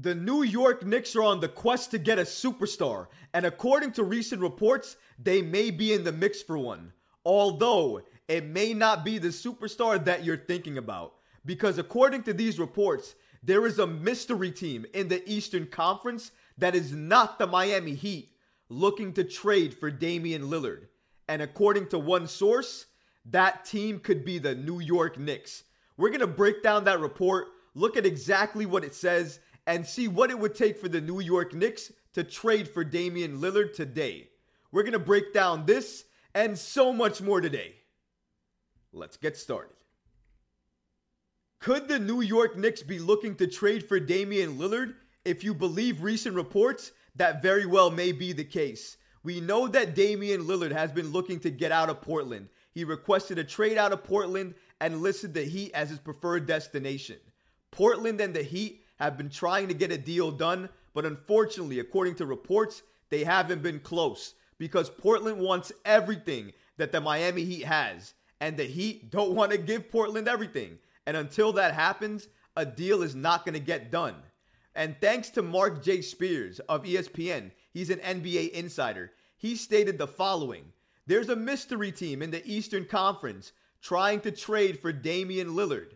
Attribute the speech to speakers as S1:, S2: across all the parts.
S1: The New York Knicks are on the quest to get a superstar, and according to recent reports, they may be in the mix for one. Although it may not be the superstar that you're thinking about. Because according to these reports, there is a mystery team in the Eastern Conference that is not the Miami Heat looking to trade for Damian Lillard. And according to one source, that team could be the New York Knicks. We're going to break down that report, look at exactly what it says, and see what it would take for the New York Knicks to trade for Damian Lillard today. We're going to break down this and so much more today. Let's get started. Could the New York Knicks be looking to trade for Damian Lillard? If you believe recent reports, that very well may be the case. We know that Damian Lillard has been looking to get out of Portland. He requested a trade out of Portland and listed the Heat as his preferred destination. Portland and the Heat have been trying to get a deal done, but unfortunately, according to reports, they haven't been close because Portland wants everything that the Miami Heat has, and the Heat don't want to give Portland everything. And until that happens, a deal is not going to get done. And thanks to Marc J. Spears of ESPN, he's an NBA insider. He stated the following There's a mystery team in the Eastern Conference trying to trade for Damian Lillard.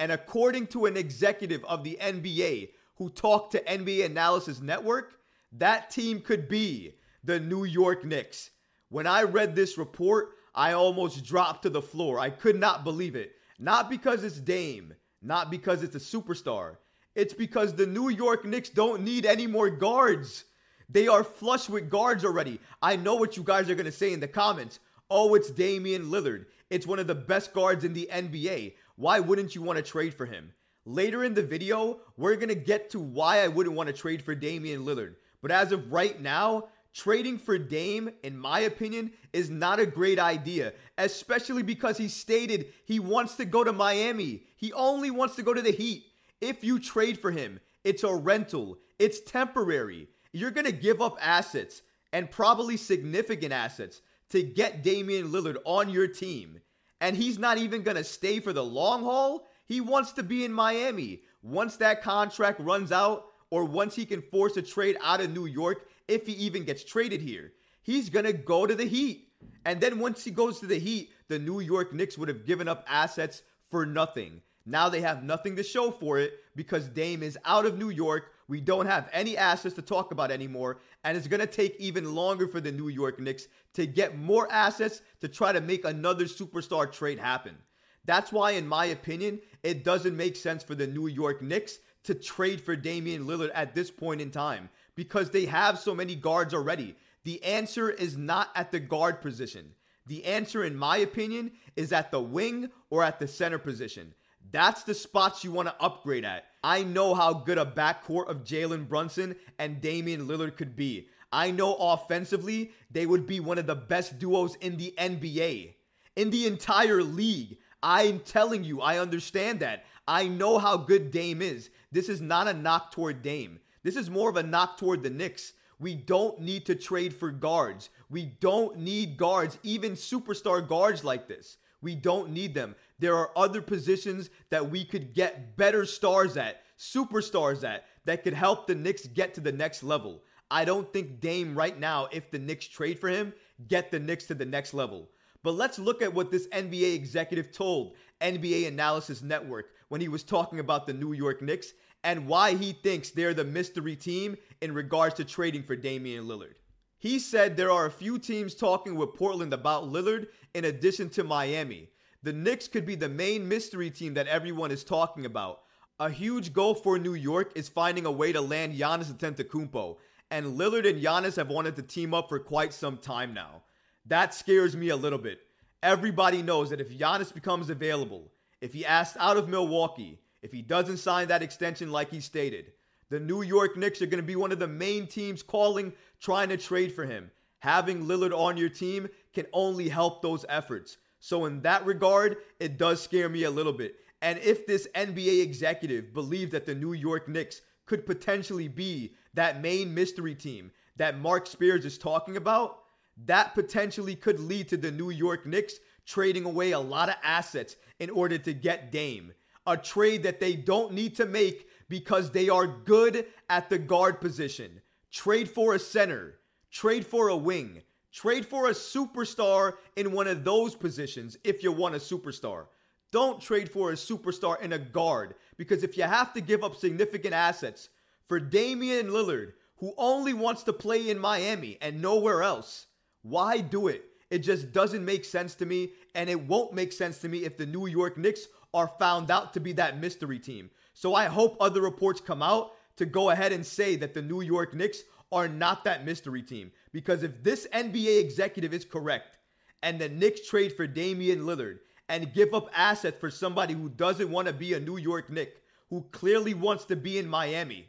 S1: And according to an executive of the NBA who talked to NBA Analysis Network, that team could be the New York Knicks. When I read this report, I almost dropped to the floor. I could not believe it. Not because it's Dame, not because it's a superstar. It's because the New York Knicks don't need any more guards. They are flush with guards already. I know what you guys are going to say in the comments. Oh, it's Damian Lillard. It's one of the best guards in the NBA. Why wouldn't you want to trade for him? Later in the video, we're going to get to why I wouldn't want to trade for Damian Lillard. But as of right now, trading for Dame, in my opinion, is not a great idea, especially because he stated he wants to go to Miami. He only wants to go to the Heat. If you trade for him, it's a rental, it's temporary. You're going to give up assets and probably significant assets to get Damian Lillard on your team. And he's not even going to stay for the long haul. He wants to be in Miami. Once that contract runs out, or once he can force a trade out of New York, if he even gets traded here, he's going to go to the Heat. And then once he goes to the Heat, the New York Knicks would have given up assets for nothing. Now they have nothing to show for it because Dame is out of New York. We don't have any assets to talk about anymore. And it's going to take even longer for the New York Knicks to get more assets to try to make another superstar trade happen. That's why, in my opinion, it doesn't make sense for the New York Knicks to trade for Damian Lillard at this point in time because they have so many guards already. The answer is not at the guard position. The answer, in my opinion, is at the wing or at the center position. That's the spots you want to upgrade at. I know how good a backcourt of Jalen Brunson and Damian Lillard could be. I know offensively, they would be one of the best duos in the NBA, in the entire league. I'm telling you, I understand that. I know how good Dame is. This is not a knock toward Dame. This is more of a knock toward the Knicks. We don't need to trade for guards. We don't need guards, even superstar guards like this. We don't need them. There are other positions that we could get better stars at, superstars at, that could help the Knicks get to the next level. I don't think Dame right now, if the Knicks trade for him, get the Knicks to the next level. But let's look at what this NBA executive told NBA Analysis Network when he was talking about the New York Knicks and why he thinks they're the mystery team in regards to trading for Damian Lillard. He said there are a few teams talking with Portland about Lillard in addition to Miami. The Knicks could be the main mystery team that everyone is talking about. A huge goal for New York is finding a way to land Giannis Antetokounmpo, and Lillard and Giannis have wanted to team up for quite some time now. That scares me a little bit. Everybody knows that if Giannis becomes available, if he asks out of Milwaukee, if he doesn't sign that extension like he stated, the New York Knicks are going to be one of the main teams calling, trying to trade for him. Having Lillard on your team can only help those efforts. So, in that regard, it does scare me a little bit. And if this NBA executive believes that the New York Knicks could potentially be that main mystery team that Marc Spears is talking about, that potentially could lead to the New York Knicks trading away a lot of assets in order to get Dame. A trade that they don't need to make because they are good at the guard position. Trade for a center, trade for a wing, trade for a superstar in one of those positions if you want a superstar. Don't trade for a superstar in a guard because if you have to give up significant assets for Damian Lillard, who only wants to play in Miami and nowhere else, why do it? It just doesn't make sense to me, and it won't make sense to me if the New York Knicks are found out to be that mystery team. So I hope other reports come out to go ahead and say that the New York Knicks are not that mystery team. Because if this NBA executive is correct and the Knicks trade for Damian Lillard and give up assets for somebody who doesn't want to be a New York Knick, who clearly wants to be in Miami,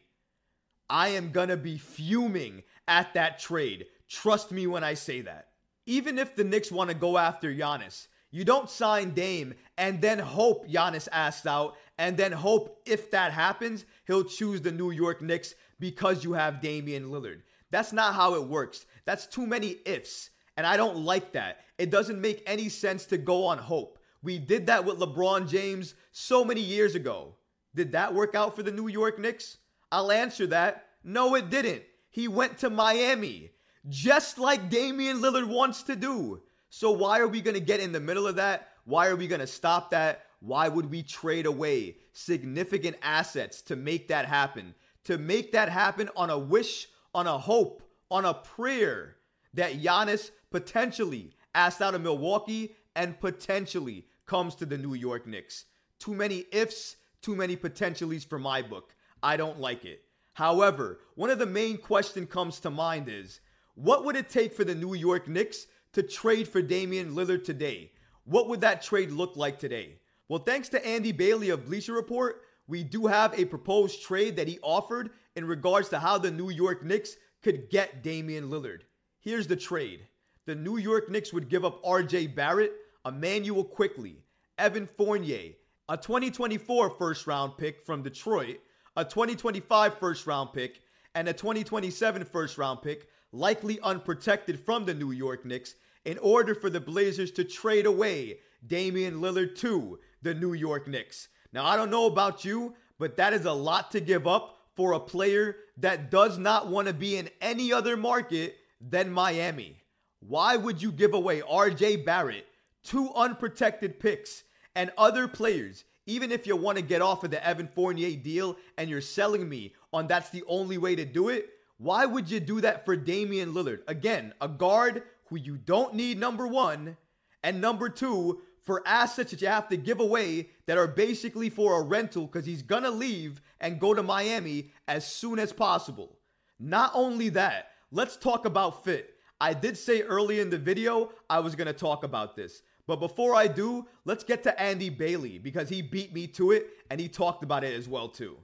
S1: I am going to be fuming at that trade. Trust me when I say that. Even if the Knicks want to go after Giannis, you don't sign Dame and then hope Giannis asks out and then hope if that happens, he'll choose the New York Knicks because you have Damian Lillard. That's not how it works. That's too many ifs. And I don't like that. It doesn't make any sense to go on hope. We did that with LeBron James so many years ago. Did that work out for the New York Knicks? I'll answer that. No, it didn't. He went to Miami, just like Damian Lillard wants to do. So why are we going to get in the middle of that? Why are we going to stop that? Why would we trade away significant assets to make that happen? To make that happen on a wish, on a hope, on a prayer that Giannis potentially asked out of Milwaukee and potentially comes to the New York Knicks. Too many ifs, too many potentiallys for my book. I don't like it. However, one of the main question comes to mind is what would it take for the New York Knicks to trade for Damian Lillard today, what would that trade look like today? Well, thanks to Andy Bailey of Bleacher Report, we do have a proposed trade that he offered in regards to how the New York Knicks could get Damian Lillard. Here's the trade. The New York Knicks would give up RJ Barrett, Immanuel Quickley, Evan Fournier, a 2024 first round pick from Detroit, a 2025 first round pick, and a 2027 first round pick likely unprotected from the New York Knicks, in order for the Blazers to trade away Damian Lillard to the New York Knicks. Now, I don't know about you, but that is a lot to give up for a player that does not want to be in any other market than Miami. Why would you give away RJ Barrett, two unprotected picks, and other players, even if you want to get off of the Evan Fournier deal and you're selling me on that's the only way to do it? Why would you do that for Damian Lillard? Again, a guard who you don't need, number one, and number two, for assets that you have to give away that are basically for a rental because he's going to leave and go to Miami as soon as possible. Not only that, let's talk about fit. I did say early in the video I was going to talk about this. But before I do, let's get to Andy Bailey because he beat me to it and he talked about it as well too.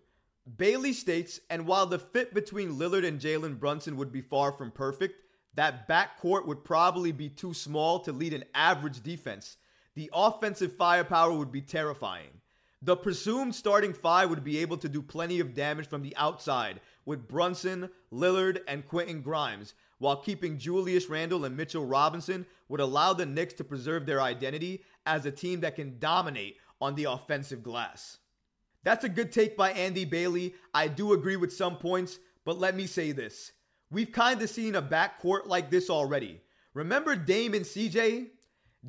S1: Bailey states, and while the fit between Lillard and Jalen Brunson would be far from perfect, that backcourt would probably be too small to lead an average defense. The offensive firepower would be terrifying. The presumed starting five would be able to do plenty of damage from the outside with Brunson, Lillard, and Quentin Grimes, while keeping Julius Randle and Mitchell Robinson would allow the Knicks to preserve their identity as a team that can dominate on the offensive glass. That's a good take by Andy Bailey. I do agree with some points, but let me say this. We've kind of seen a backcourt like this already. Remember Dame and CJ?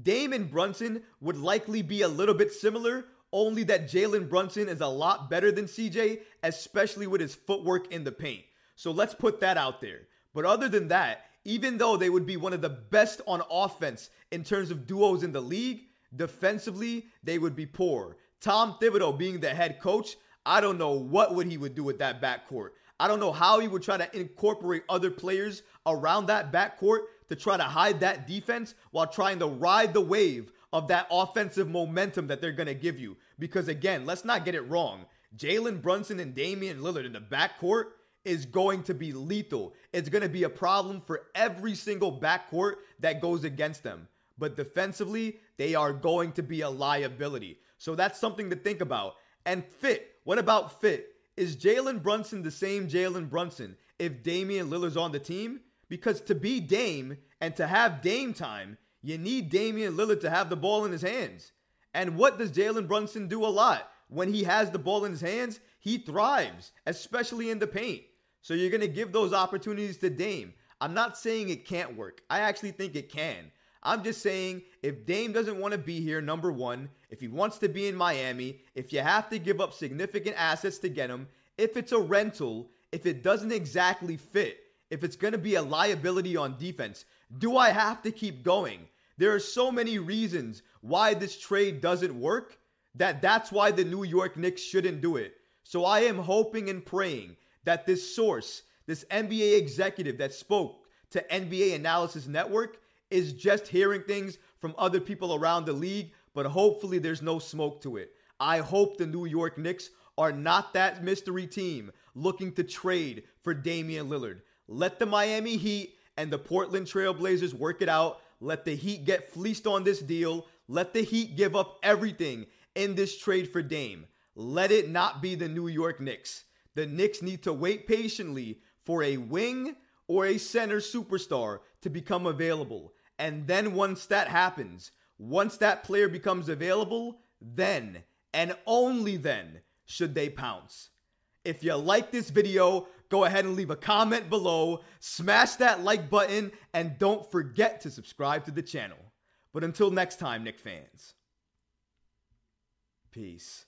S1: Dame and Brunson would likely be a little bit similar, only that Jalen Brunson is a lot better than CJ, especially with his footwork in the paint. So let's put that out there. But other than that, even though they would be one of the best on offense in terms of duos in the league, defensively, they would be poor. Tom Thibodeau being the head coach, I don't know what would he would do with that backcourt. I don't know how he would try to incorporate other players around that backcourt to try to hide that defense while trying to ride the wave of that offensive momentum that they're going to give you. Because again, let's not get it wrong. Jalen Brunson and Damian Lillard in the backcourt is going to be lethal. It's going to be a problem for every single backcourt that goes against them. But defensively, they are going to be a liability. So that's something to think about. And fit. What about fit? Is Jalen Brunson the same Jalen Brunson if Damian Lillard's on the team? Because to be Dame and to have Dame time, you need Damian Lillard to have the ball in his hands. And what does Jalen Brunson do a lot? when he has the ball in his hands, he thrives, especially in the paint. So you're going to give those opportunities to Dame. I'm not saying it can't work. I actually think it can. I'm just saying if Dame doesn't want to be here, number one, if he wants to be in Miami, if you have to give up significant assets to get him, if it's a rental, if it doesn't exactly fit, if it's going to be a liability on defense, do I have to keep going? There are so many reasons why this trade doesn't work that that's why the New York Knicks shouldn't do it. So I am hoping and praying that this source, this NBA executive that spoke to NBA Analysis Network, is just hearing things from other people around the league, but hopefully there's no smoke to it. I hope the New York Knicks are not that mystery team looking to trade for Damian Lillard. Let the Miami Heat and the Portland Trailblazers work it out. Let the Heat get fleeced on this deal. Let the Heat give up everything in this trade for Dame. Let it not be the New York Knicks. The Knicks need to wait patiently for a wing or a center superstar to become available. And then once that happens, once that player becomes available, then and only then should they pounce. If you like this video, go ahead and leave a comment below, smash that like button, and don't forget to subscribe to the channel. But until next time, Knick fans, peace.